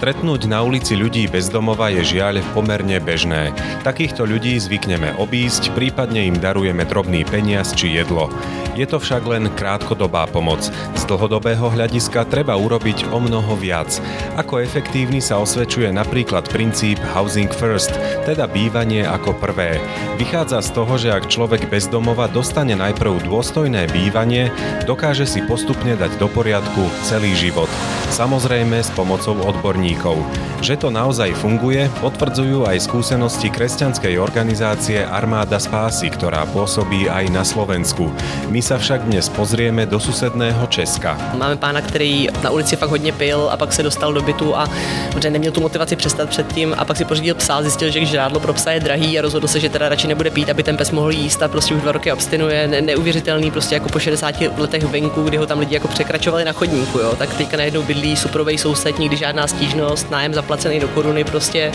Stretnúť na ulici ľudí bez domova je žiaľ pomerne bežné. Takýchto ľudí zvykneme obísť, prípadne im darujeme drobný peniaz či jedlo. Je to však len krátkodobá pomoc. Z dlhodobého hľadiska treba urobiť o mnoho viac. Ako efektívny sa osvedčuje napríklad princíp housing first, teda bývanie ako prvé. Vychádza z toho, že ak človek bez domova dostane najprv dôstojné bývanie, dokáže si postupne dať do poriadku celý život. Samozrejme s pomocou odborníkov. Že to naozaj funguje, potvrdzujú aj skúsenosti kresťanskej organizácie Armáda spásy, ktorá pôsobí aj na Slovensku. My sa však dnes pozrieme do susedného Česka. Máme pána, který na ulici fakt hodně pil a pak se dostal do bytu a protože neměl tu motivaci přestat předtím a pak si pořídil psa, zjistil, že žrádlo pro psa je drahý a rozhodl se, že teda radši nebude pít, aby ten pes mohl jíst a prostě už dva roky abstinuje. Ne- neuvěřitelný prostě jako po 60 letech venku, kdy ho tam lidi jako překračovali na chodníku, jo. tak teďka najednou bydlí suprovej soused, nikdy žádná stížnost, nájem zaplacený do koruny prostě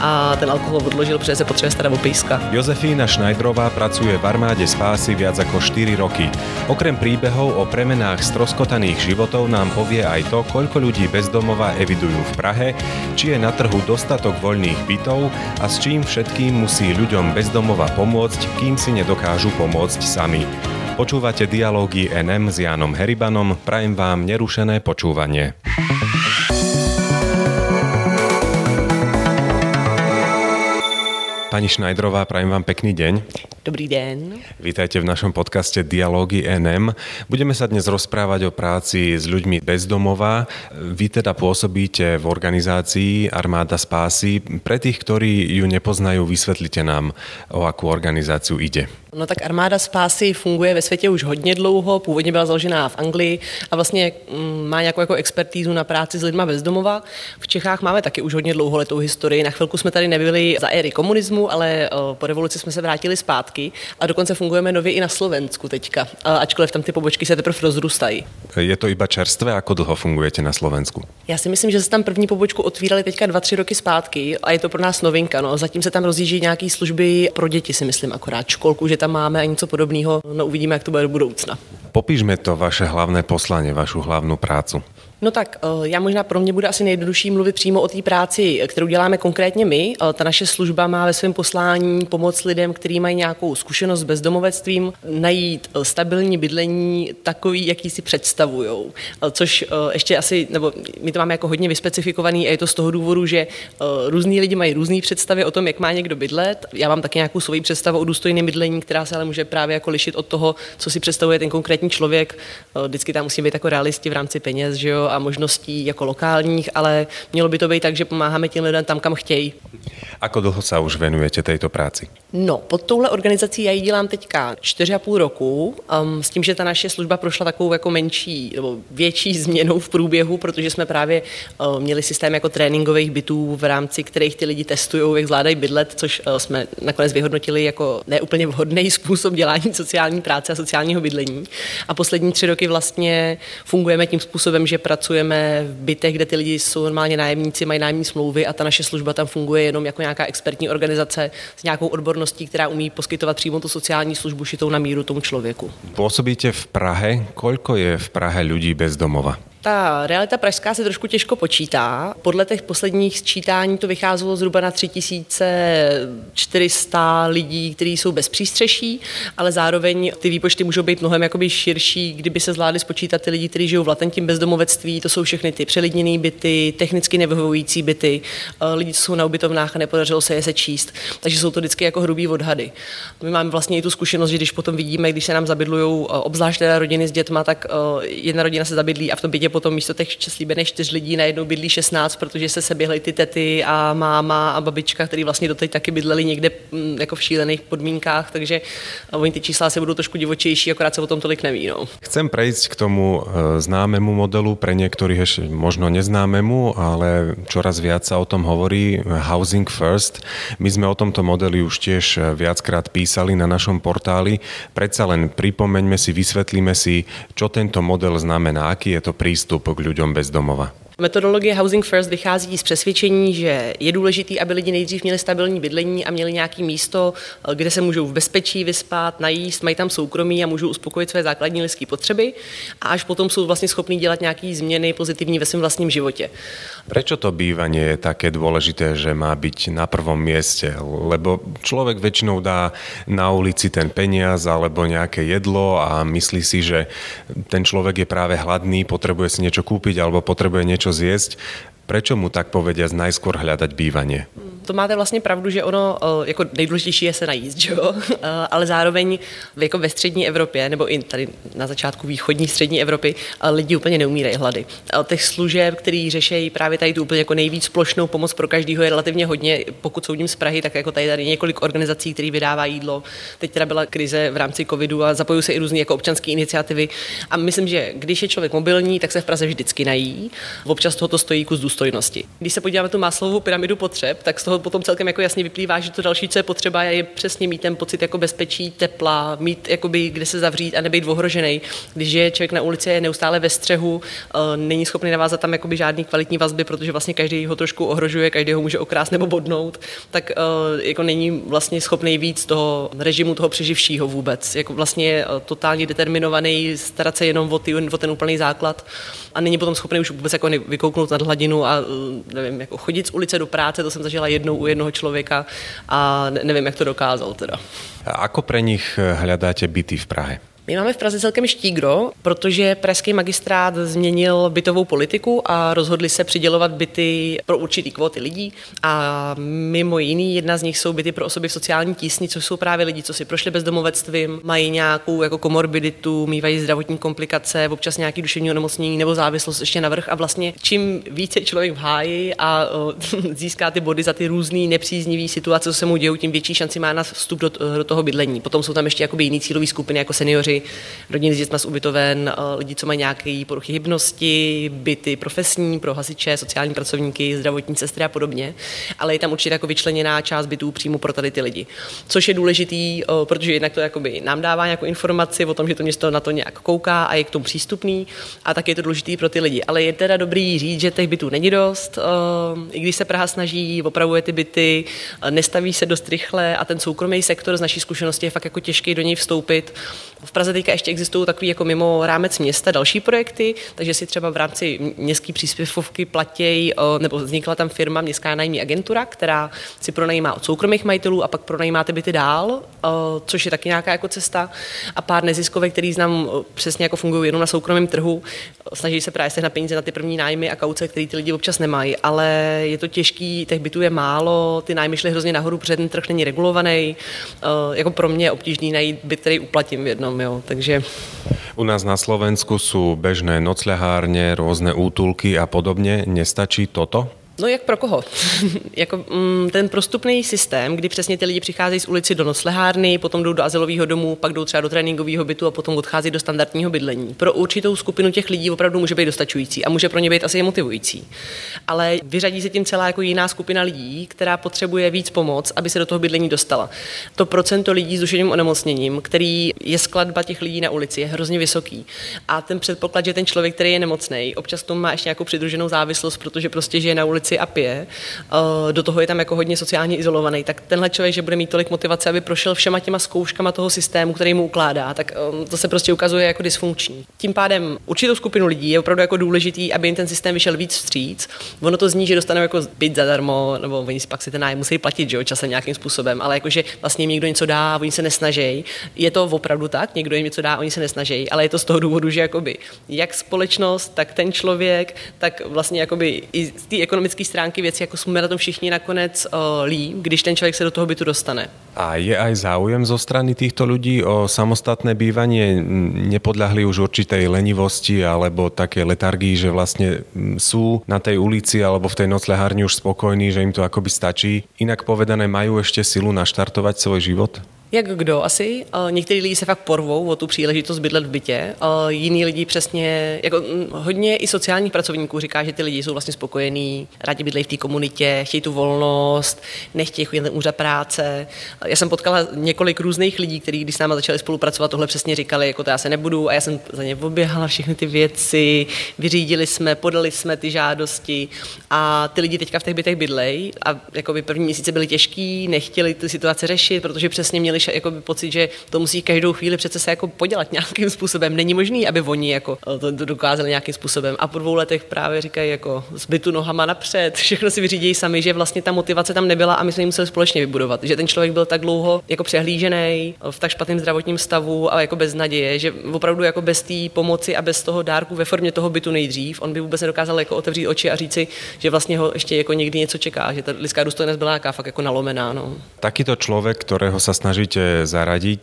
a ten alkohol odložil, protože se potřebuje starat o pejska. Jozefína Šnajdrová pracuje v armáde spásy viac ako 4 roky. Okrem príbehov o premenách stroskotaných životov nám povie aj to, koľko ľudí bez domova evidujú v Prahe, či je na trhu dostatok voľných bytov a s čím všetkým musí ľuďom bez domova pomôcť, kým si nedokážu pomôcť sami. Počúvate dialógy NM s Jánom Heribanom, prajem vám nerušené počúvanie. Pani Šnajdrová, prajem vám pekný deň. Dobrý den. Vítajte v našom podcaste Dialógy NM. Budeme sa dnes rozprávať o práci s ľuďmi bez domova. Vy teda pôsobíte v organizácii Armáda spásy. Pre tých, ktorí ju nepoznajú, vysvetlite nám, o akú organizáciu ide. No tak armáda spásy funguje ve světě už hodně dlouho, původně byla založená v Anglii a vlastně mm, má nějakou jako expertízu na práci s lidma bezdomova. V Čechách máme taky už hodně dlouholetou historii. Na chvilku jsme tady nebyli za éry komunismu, ale po revoluci jsme se vrátili zpátky a dokonce fungujeme nově i na Slovensku teďka, ačkoliv tam ty pobočky se teprve rozrůstají. Je to iba čerstvé? Ako dlho fungujete na Slovensku? Já si myslím, že se tam první pobočku otvírali teďka dva, tři roky zpátky a je to pro nás novinka. No. Zatím se tam rozjíždí nějaké služby pro děti, si myslím, akorát školku, že tam máme a něco podobného. No uvidíme, jak to bude do budoucna. Popíšme to vaše hlavné poslanie, vašu hlavnú prácu. No tak eh, já možná pro mě bude asi nejjednodušší mluvit přímo o té práci, kterou děláme konkrétně my. Eh, Ta naše služba má ve svém poslání pomoct lidem, kteří mají nějakou zkušenost s bezdomovectvím, najít eh, stabilní bydlení takový, jaký si představují. Což ještě asi, nebo my to máme jako hodně vyspecifikovaný a je to z toho důvodu, že různí lidi mají různé představy o tom, jak má někdo bydlet. Já mám taky nějakou svoji představu o důstojném bydlení, která se ale může právě jako lišit od toho, co si představuje ten konkrétní člověk. Vždycky tam musí být jako realisti v rámci peněz, že jo, a možností jako lokálních, ale mělo by to být tak, že pomáháme těm lidem tam, kam chtějí. Ako dlho sa už venujete tejto práci? No, pod touhle organizací já ji dělám teďka 4,5 roku, um, s tím, že ta naše služba prošla takovou jako menší nebo větší změnou v průběhu, protože jsme právě uh, měli systém jako tréninkových bytů, v rámci kterých ty lidi testují, jak zvládají bydlet, což uh, jsme nakonec vyhodnotili jako neúplně vhodný způsob dělání sociální práce a sociálního bydlení. A poslední tři roky vlastně fungujeme tím způsobem, že pracujeme v bytech, kde ty lidi jsou normálně nájemníci, mají nájemní smlouvy a ta naše služba tam funguje jenom jako nějaká expertní organizace s nějakou odborností, která umí poskytovat přímo tu sociální službu šitou na míru tomu člověku. Pôsobíte v Prahe. Koľko je v Prahe ľudí bez domova? Ta realita pražská se trošku těžko počítá. Podle těch posledních sčítání to vycházelo zhruba na 3400 lidí, kteří jsou bez přístřeší, ale zároveň ty výpočty můžou být mnohem jakoby širší, kdyby se zvládly spočítat ty lidi, kteří žijou v latentním bezdomovectví, to jsou všechny ty přelidněné byty, technicky nevyhovující byty, eh, lidi, co jsou na ubytovnách a nepodařilo se je sečíst. Takže jsou to vždycky jako hrubý odhady. My máme vlastně i tu zkušenost, že když potom vidíme, když se nám zabydlují obzvlášť teda rodiny s dětma, tak eh, jedna rodina se zabydlí a v tom bytě potom místo těch slíbených čtyř lidí najednou bydlí 16, protože se seběhly ty tety a máma a babička, který vlastně doteď taky bydleli někde mm, jako v šílených podmínkách, takže oni ty čísla se budou trošku divočejší, akorát se o tom tolik neví. No. Chcem prejsť k tomu e, známemu modelu, pre niektorých ešte možno neznámemu, ale čoraz viac sa o tom hovorí, Housing First. My sme o tomto modeli už tiež e, viackrát písali na našom portáli. Predsa len pripomeňme si, vysvetlíme si, čo tento model znamená, aký je to prístup k ľuďom bez domova. Metodologie Housing First vychází z přesvědčení, že je důležité, aby lidi nejdřív měli stabilní bydlení a měli nějaké místo, kde se můžou v bezpečí vyspat, najíst, mají tam soukromí a můžou uspokojit své základní lidské potřeby a až potom jsou vlastně schopní dělat nějaké změny pozitivní ve svém vlastním životě. Proč to bývanie je také důležité, že má být na prvom místě? Lebo člověk většinou dá na ulici ten peniaz alebo nějaké jedlo a myslí si, že ten člověk je právě hladný, potřebuje si něco koupit alebo potřebuje něco zjesť. Prečo mu tak povediať najskôr hľadať bývanie? To máte vlastně pravdu, že ono eh, jako nejdůležitější je se najíst, jo? Eh, ale zároveň jako ve střední Evropě, nebo i tady na začátku východní střední Evropy, eh, lidi úplně neumírají hlady. Těch služeb, který řeší právě tady tu úplně jako nejvíc plošnou pomoc pro každého je relativně hodně. Pokud soudím z Prahy, tak jako tady, tady několik organizací, které vydává jídlo. Teď teda byla krize v rámci covidu a zapojují se i různé jako občanské iniciativy. A myslím, že když je člověk mobilní, tak se v Praze vždycky nají. Občas tohoto stojí kus důstojnosti. Když se podíváme tu máslovou pyramidu potřeb, tak z toho potom celkem jako jasně vyplývá, že to další, co je potřeba, je přesně mít ten pocit jako bezpečí, tepla, mít jakoby, kde se zavřít a nebýt ohrožený. Když je člověk na ulici, je neustále ve střehu, eh, není schopný navázat tam jakoby žádný kvalitní vazby, protože vlastně každý ho trošku ohrožuje, každý ho může okrást nebo bodnout, tak eh, jako není vlastně schopný víc toho režimu toho přeživšího vůbec. Jako vlastně je eh, totálně determinovaný, starat se jenom o, ty, o ten úplný základ a není potom schopný už vůbec jako vykouknout nad hladinu a nevím, jako chodit z ulice do práce, to jsem zažila jednou u jednoho člověka a nevím, jak to dokázal teda. A ako pre nich hledáte byty v Prahe? My máme v Praze celkem štígro, protože pražský magistrát změnil bytovou politiku a rozhodli se přidělovat byty pro určitý kvóty lidí a mimo jiný jedna z nich jsou byty pro osoby v sociální tísni, což jsou právě lidi, co si prošli bezdomovectvím, mají nějakou jako komorbiditu, mývají zdravotní komplikace, občas nějaký duševní onemocnění nebo závislost ještě navrh a vlastně čím více člověk v háji a získá ty body za ty různé nepříznivé situace, co se mu dějí, tím větší šanci má na vstup do, toho bydlení. Potom jsou tam ještě jakoby jiný cílové skupiny, jako seniori, rodiny s dětmi z ubytoven, eh, lidi, co mají nějaké poruchy hybnosti, byty profesní pro hasiče, sociální pracovníky, zdravotní sestry a podobně. Ale je tam určitě jako vyčleněná část bytů přímo pro tady ty lidi. Což je důležitý, eh, protože jednak to jakoby nám dává nějakou informaci o tom, že to město na to nějak kouká a je k tomu přístupný a tak je to důležitý pro ty lidi. Ale je teda dobrý říct, že těch bytů není dost, eh, i když se Praha snaží, opravuje ty byty, nestaví se dost rychle a ten soukromý sektor z naší zkušenosti je fakt jako těžký do něj vstoupit. V Praze teďka ještě existují takový jako mimo rámec města další projekty, takže si třeba v rámci městské příspěvkovky platějí, nebo vznikla tam firma Městská najmí agentura, která si pronajímá od soukromých majitelů a pak pronajímá ty byty dál, což je taky nějaká jako cesta. A pár neziskovek, který znám přesně jako fungují jenom na soukromém trhu, snaží se právě na peníze na ty první nájmy a kauce, které ty lidi občas nemají, ale je to těžký, těch bytů je málo, ty nájmy šly hrozně nahoru, protože ten trh není regulovaný. Jako pro mě je obtížný najít byt, který uplatím v jednom, jo. Takže u nás na Slovensku sú bežné nocľahárne, rôzne útulky a podobne. Nestačí toto? No jak pro koho? jako, mm, ten prostupný systém, kdy přesně ty lidi přicházejí z ulici do noslehárny, potom jdou do azylového domu, pak jdou třeba do tréninkového bytu a potom odchází do standardního bydlení. Pro určitou skupinu těch lidí opravdu může být dostačující a může pro ně být asi motivující. Ale vyřadí se tím celá jako jiná skupina lidí, která potřebuje víc pomoc, aby se do toho bydlení dostala. To procento lidí s duševním onemocněním, který je skladba těch lidí na ulici, je hrozně vysoký. A ten předpoklad, že ten člověk, který je nemocný, občas tomu má ještě nějakou přidruženou závislost, protože prostě žije na ulici ulici a pije, eh, do toho je tam jako hodně sociálně izolovaný, tak tenhle člověk, že bude mít tolik motivace, aby prošel všema těma zkouškama toho systému, který mu ukládá, tak eh, to se prostě ukazuje jako dysfunkční. Tím pádem určitou skupinu lidí je opravdu jako důležitý, aby jim ten systém vyšel víc vstříc. Ono to zní, že dostanou jako byt zadarmo, nebo oni pak si ten nájem musí platit, že jo, časem nějakým způsobem, ale jakože vlastně jim někdo něco dá, oni se nesnaží. Je to opravdu tak, někdo jim něco dá, oni se nesnaží, ale je to z toho důvodu, že jakoby jak společnost, tak ten člověk, tak vlastně jakoby i z té ekonomické technické stránky věci, jako jsme na tom všichni nakonec uh, líp, když ten člověk se do toho bytu dostane. A je aj záujem zo strany týchto ľudí o samostatné bývanie? Nepodľahli už určitej lenivosti alebo také letargii, že vlastne sú na tej ulici alebo v tej noclehárni už spokojní, že im to akoby stačí? Inak povedané, majú ešte silu naštartovať svoj život? Jak kdo asi. Někteří lidi se fakt porvou o tu příležitost bydlet v bytě. Jiní lidi přesně, jako hodně i sociálních pracovníků říká, že ty lidi jsou vlastně spokojení, rádi bydlejí v té komunitě, chtějí tu volnost, nechtějí chodit na úřad práce. Já jsem potkala několik různých lidí, kteří když s námi začali spolupracovat, tohle přesně říkali, jako to já se nebudu a já jsem za ně oběhala všechny ty věci, vyřídili jsme, podali jsme ty žádosti a ty lidi teďka v těch bytech bydlej a jako by první měsíce byly těžký, nechtěli tu situaci řešit, protože přesně měli jako pocit, že to musí každou chvíli přece se jako podělat nějakým způsobem. Není možný, aby oni jako to, to dokázali nějakým způsobem. A po dvou letech právě říkají jako zbytu nohama napřed, všechno si vyřídí sami, že vlastně ta motivace tam nebyla a my jsme ji museli společně vybudovat. Že ten člověk byl tak dlouho jako přehlížený v tak špatném zdravotním stavu a jako bez naděje, že opravdu jako bez té pomoci a bez toho dárku ve formě toho bytu nejdřív, on by vůbec nedokázal jako otevřít oči a říci, že vlastně ho ještě jako někdy něco čeká, že ta lidská důstojnost byla nějaká fakt jako nalomená. No. Takýto člověk, kterého se snažíte zaradiť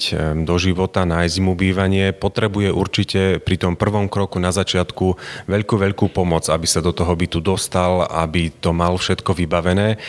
do života, nájsť mu bývanie, potrebuje určite pri tom prvom kroku na začiatku veľkú, veľkú pomoc, aby sa do toho bytu dostal, aby to mal všetko vybavené.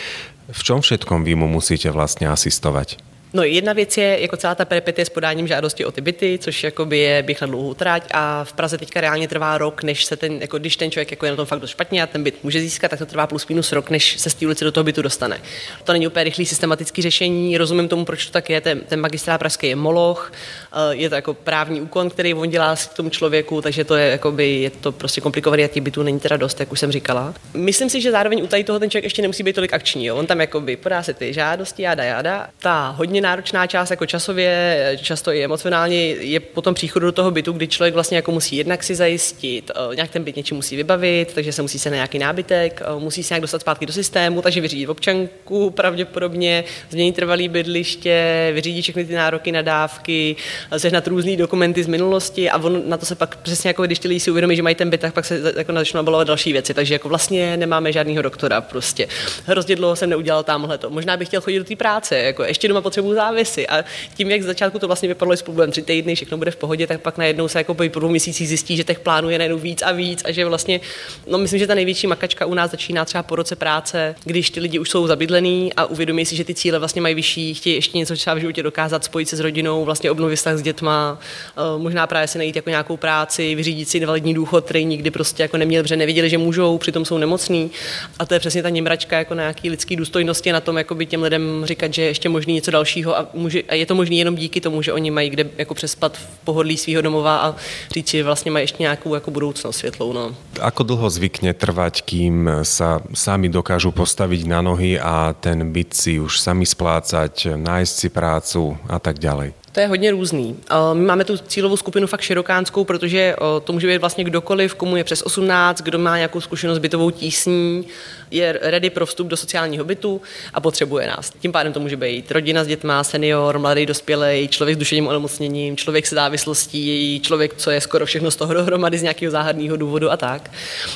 V čom všetkom vy mu musíte vlastne asistovať? No jedna věc je jako celá ta peripetie s podáním žádosti o ty byty, což jakoby je běh na dlouhou trať a v Praze teďka reálně trvá rok, než se ten, jako když ten člověk jako je na tom fakt dost špatně a ten byt může získat, tak to trvá plus minus rok, než se z té ulice do toho bytu dostane. To není úplně rychlý systematický řešení, rozumím tomu, proč to tak je. Ten, ten magistrát pražský je moloch, eh, je to jako právní úkon, který on dělá s tomu člověku, takže to je, jakoby, je to prostě komplikované a těch bytů není teda dost, jak už jsem říkala. Myslím si, že zároveň u tady toho ten člověk ještě nemusí být tolik akční. Jo? On tam jakoby podá se ty žádosti, jáda, jáda. Ta hodně náročná část jako časově, často i emocionálně je potom příchodu do toho bytu, kdy člověk vlastně jako musí jednak si zajistit, eh, nějak ten byt něčím musí vybavit, takže se musí se na nějaký nábytek, eh, musí se nějak dostat zpátky do systému, takže vyřídit občanku pravděpodobně, změnit trvalý bydliště, vyřídit všechny ty nároky na dávky, eh, sehnat různé dokumenty z minulosti a on na to se pak přesně jako když ty lidi si uvědomí, že mají ten byt, tak pak se jako začnou nabalovat další věci. Takže jako vlastně nemáme žádného doktora prostě. Hrozně dlouho jsem neudělal tamhle to. Možná bych chtěl chodit do té práce, jako ještě doma potřebuju závisy a tím, jak z začátku to vlastně vypadalo, spolu tři týdny, všechno bude v pohodě, tak pak najednou se jako po dvou měsících zjistí, že těch plánů je najednou víc a víc a že vlastně, no myslím, že ta největší makačka u nás začíná třeba po roce práce, když ty lidi už jsou zabydlený a uvědomí si, že ty cíle vlastně mají vyšší, chtějí ještě něco třeba v životě dokázat, spojit se s rodinou, vlastně obnovit vztah s dětma, eh, možná právě si najít jako nějakou práci, vyřídit si invalidní důchod, který nikdy prostě jako neměl, protože neviděli, že můžou, přitom jsou nemocní. A to je přesně ta němračka jako na nějaký lidský důstojnosti na tom, jako by těm lidem říkat, že ještě možný něco dalšího a, může, a je to možné jenom díky tomu, že oni mají kde jako přespat v pohodlí svého domova a říct, že vlastně mají ještě nějakou jako budoucnost světlou. No. Ako dlho zvykne trvať, kým sa sami dokážu postaviť na nohy a ten byt si už sami splácať, nájsť si prácu a tak ďalej? To je hodně různý. My máme tu cílovou skupinu fakt širokánskou, protože to může být vlastně kdokoliv, komu je přes 18, kdo má nějakou zkušenost bytovou tísní, je ready pro vstup do sociálního bytu a potřebuje nás. Tím pádem to může být rodina s dětma, senior, mladý dospělý, člověk s duševním onemocněním, člověk s závislostí, člověk, co je skoro všechno z toho dohromady z nějakého záhadného důvodu a tak.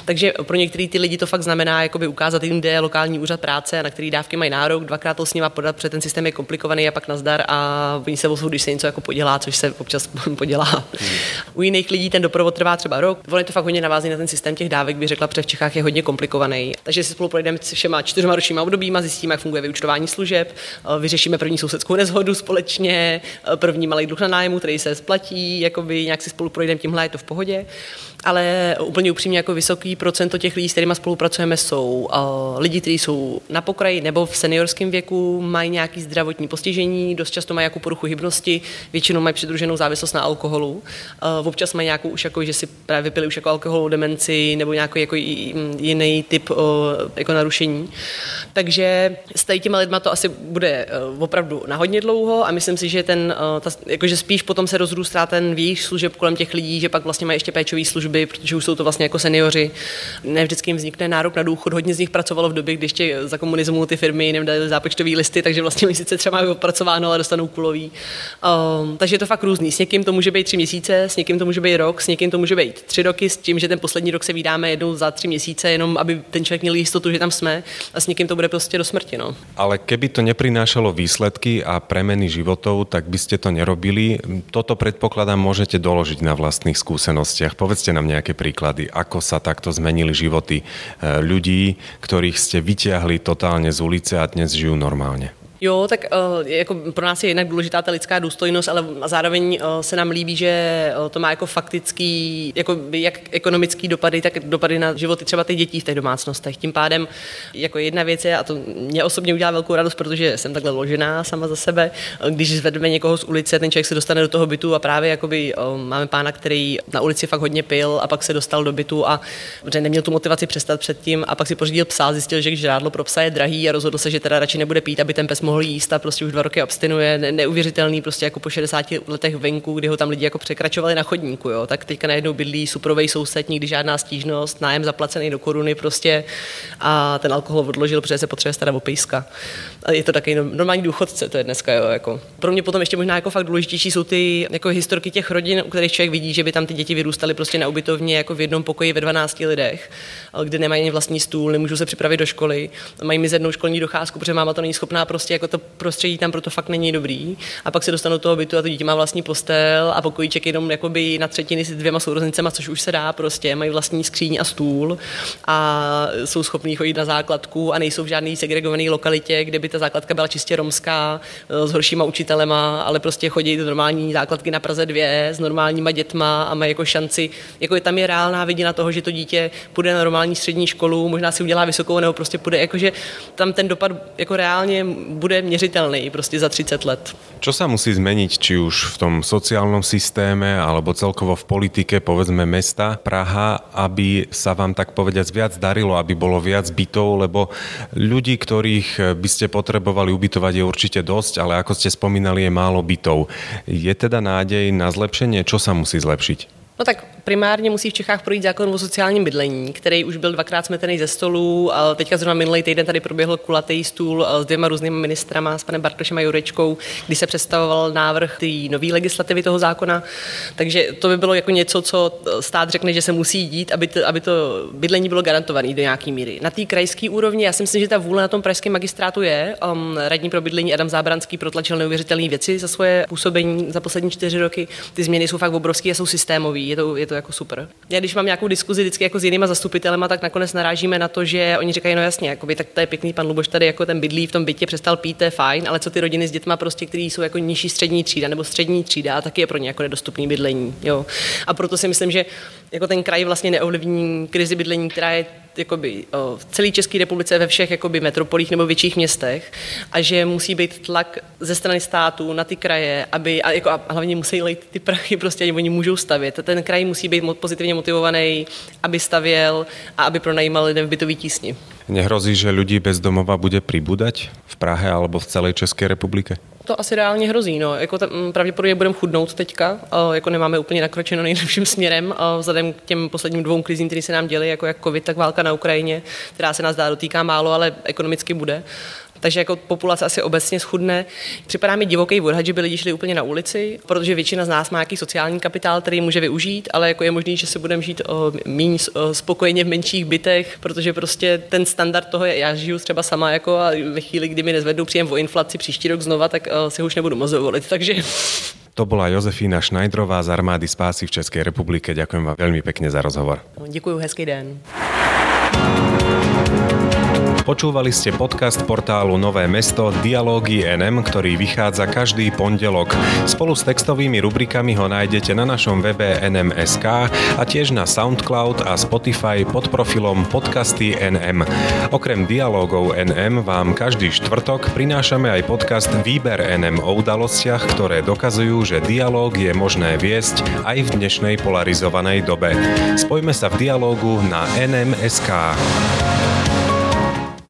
Takže pro některé ty lidi to fakt znamená jakoby ukázat jim, kde je lokální úřad práce, na který dávky mají nárok, dvakrát to s nima podat, protože ten systém je komplikovaný a pak nazdar a oni se když se něco jako podělá, což se občas podělá. Hmm. U jiných lidí ten doprovod trvá třeba rok. On je to fakt hodně navází na ten systém těch dávek, bych řekla, protože v Čechách je hodně komplikovaný. Takže si spolu projdeme s všema čtyřma ročníma obdobíma, zjistíme, jak funguje vyučtování služeb, eh, vyřešíme první sousedskou nezhodu společně, eh, první malý dluh na nájmu, který se splatí, jakoby nějak si spolu projdeme tímhle, je to v pohodě ale úplně upřímně jako vysoký procento těch lidí, s kterými spolupracujeme, jsou uh, lidi, kteří jsou na pokraji nebo v seniorském věku, mají nějaký zdravotní postižení, dost často mají nějakou poruchu hybnosti, většinou mají přidruženou závislost na alkoholu, uh, občas mají nějakou už jako, že si právě vypili už jako alkohol, demenci nebo nějaký jako jiný typ uh, jako narušení. Takže s tady těma lidma to asi bude uh, opravdu na hodně dlouho a myslím si, že ten, uh, ta, jakože spíš potom se rozrůstá ten výš služeb kolem těch lidí, že pak vlastně mají ještě péčový služby protože už jsou to vlastně jako seniori. Ne vždycky jim vznikne nárok na důchod. Hodně z nich pracovalo v době, kdy ještě za komunismu ty firmy jim dali zápočtové listy, takže vlastně sice třeba mají odpracováno, ale dostanou kulový. Um, takže je to fakt různý. S někým to může být tři měsíce, s někým to může být rok, s někým to může být tři roky, s tím, že ten poslední rok se vydáme jednou za tři měsíce, jenom aby ten člověk měl jistotu, že tam jsme a s někým to bude prostě do smrti. No. Ale keby to neprinášalo výsledky a premeny životov, tak byste to nerobili. Toto predpokladám môžete doložiť na vlastných skúsenostiach. Povedzte nám nejaké príklady, ako sa takto zmenili životy eh, ľudí, ktorých ste vyťahli totálne z ulice a dnes žijú normálne? Jo, tak jako pro nás je jednak důležitá ta lidská důstojnost, ale zároveň se nám líbí, že to má jako faktický, jako jak ekonomický dopady, tak dopady na životy třeba těch dětí v těch domácnostech. Tím pádem jako jedna věc je, a to mě osobně udělá velkou radost, protože jsem takhle ložená sama za sebe, když zvedeme někoho z ulice, ten člověk se dostane do toho bytu a právě jakoby máme pána, který na ulici fakt hodně pil a pak se dostal do bytu a že neměl tu motivaci přestat předtím a pak si pořídil psa, zjistil, že žrádlo pro psa je drahý a rozhodl se, že teda radši nebude pít, aby ten pes mohl jíst a prostě už dva roky abstinuje. Ne- neuvěřitelný, prostě jako po 60 letech venku, kdy ho tam lidi jako překračovali na chodníku, jo. tak teďka najednou bydlí suprovej soused, nikdy žádná stížnost, nájem zaplacený do koruny prostě a ten alkohol odložil, protože se potřebuje starat o pejska. A je to taky normální důchodce, to je dneska, jo, jako. Pro mě potom ještě možná jako fakt důležitější jsou ty jako historky těch rodin, u kterých člověk vidí, že by tam ty děti vyrůstaly prostě na ubytovně jako v jednom pokoji ve 12 lidech, kde nemají ani vlastní stůl, nemůžou se připravit do školy, mají mizernou školní docházku, protože máma to není schopná, prostě jako to prostředí tam proto fakt není dobrý. A pak se dostanou do toho bytu a to dítě má vlastní postel a pokojíček jenom jakoby na třetiny s dvěma sourozencema, což už se dá prostě, mají vlastní skříň a stůl a jsou schopní chodit na základku a nejsou v žádné segregované lokalitě, kde by ta základka byla čistě romská, s horšíma učitelema, ale prostě chodí do normální základky na Praze 2 s normálníma dětma a mají jako šanci, jako je tam je reálná vidina toho, že to dítě půjde na normální střední školu, možná si udělá vysokou nebo prostě půjde, jakože tam ten dopad jako reálně bude měřitelný prostě za 30 let. Co se musí změnit, či už v tom sociálním systéme, alebo celkovo v politike, povedzme mesta Praha, aby sa vám tak povediac viac darilo, aby bolo viac bytov, lebo ľudí, ktorých by ste potrebovali ubytovať je určite dosť, ale ako ste spomínali, je málo bytov. Je teda nádej na zlepšenie? Čo sa musí zlepšiť? No tak primárně musí v Čechách projít zákon o sociálním bydlení, který už byl dvakrát smetený ze stolu. A teďka zrovna minulý týden tady proběhl kulatý stůl s dvěma různými ministrama, s panem Bartošem a Jurečkou, kdy se představoval návrh té nové legislativy toho zákona. Takže to by bylo jako něco, co stát řekne, že se musí dít, aby to, aby to bydlení bylo garantované do nějaké míry. Na té krajské úrovni, já si myslím, že ta vůle na tom pražském magistrátu je. Um, radní pro bydlení Adam Zábranský protlačil neuvěřitelné věci za svoje působení za poslední čtyři roky. Ty změny jsou fakt obrovské a jsou systémové je to, je to jako super. Já když mám nějakou diskuzi vždycky jako s jinýma zastupitelema, tak nakonec narážíme na to, že oni říkají, no jasně, jakoby, tak to je pěkný, pan Luboš tady jako ten bydlí v tom bytě, přestal pít, to je fajn, ale co ty rodiny s dětma prostě, kteří jsou jako nižší střední třída nebo střední třída, taky je pro ně jako nedostupný bydlení. Jo. A proto si myslím, že jako ten kraj vlastně neovlivní krizi bydlení, která je jakoby, v celé České republice ve všech jakoby, metropolích nebo větších městech a že musí být tlak ze strany státu na ty kraje, aby, a, jako, a hlavně musí lejt ty prachy, prostě oni můžou stavět. Ten kraj musí být pozitivně motivovaný, aby stavěl a aby pronajímal lidem v bytový tísni. Nehrozí, že lidí bez domova bude přibúdať v Prahe alebo v celé České republice? To asi reálně hrozí. No. Jako ta, pravděpodobně budeme chudnout teďka, jako nemáme úplně nakročeno nejlepším směrem, vzhledem k těm posledním dvou krizím, které se nám děly, jako jak covid, tak válka na Ukrajině, která se nás dá dotýká málo, ale ekonomicky bude takže jako populace asi obecně schudne. Připadá mi divoký odhad, že by lidi šli úplně na ulici, protože většina z nás má nějaký sociální kapitál, který může využít, ale jako je možný, že se budeme žít o, méně spokojeně v menších bytech, protože prostě ten standard toho je, já žiju třeba sama jako a ve chvíli, kdy mi nezvednou příjem o inflaci příští rok znova, tak si už nebudu moc dovolit, takže to bola Josefína Šnajdrová z Armády Spásy v České republike. Ďakujem vám veľmi pekne za rozhovor. Děkuji, hezký den. Počúvali ste podcast portálu Nové mesto Dialógy NM, ktorý vychádza každý pondelok. Spolu s textovými rubrikami ho nájdete na našom webe nm.sk a tiež na SoundCloud a Spotify pod profilom podcasty NM. Okrem dialógov NM vám každý štvrtok prinášame aj podcast Výber NM o udalostiach, ktoré dokazujú, že dialóg je možné viesť aj v dnešnej polarizovanej dobe. Spojme sa v dialógu na nm.sk.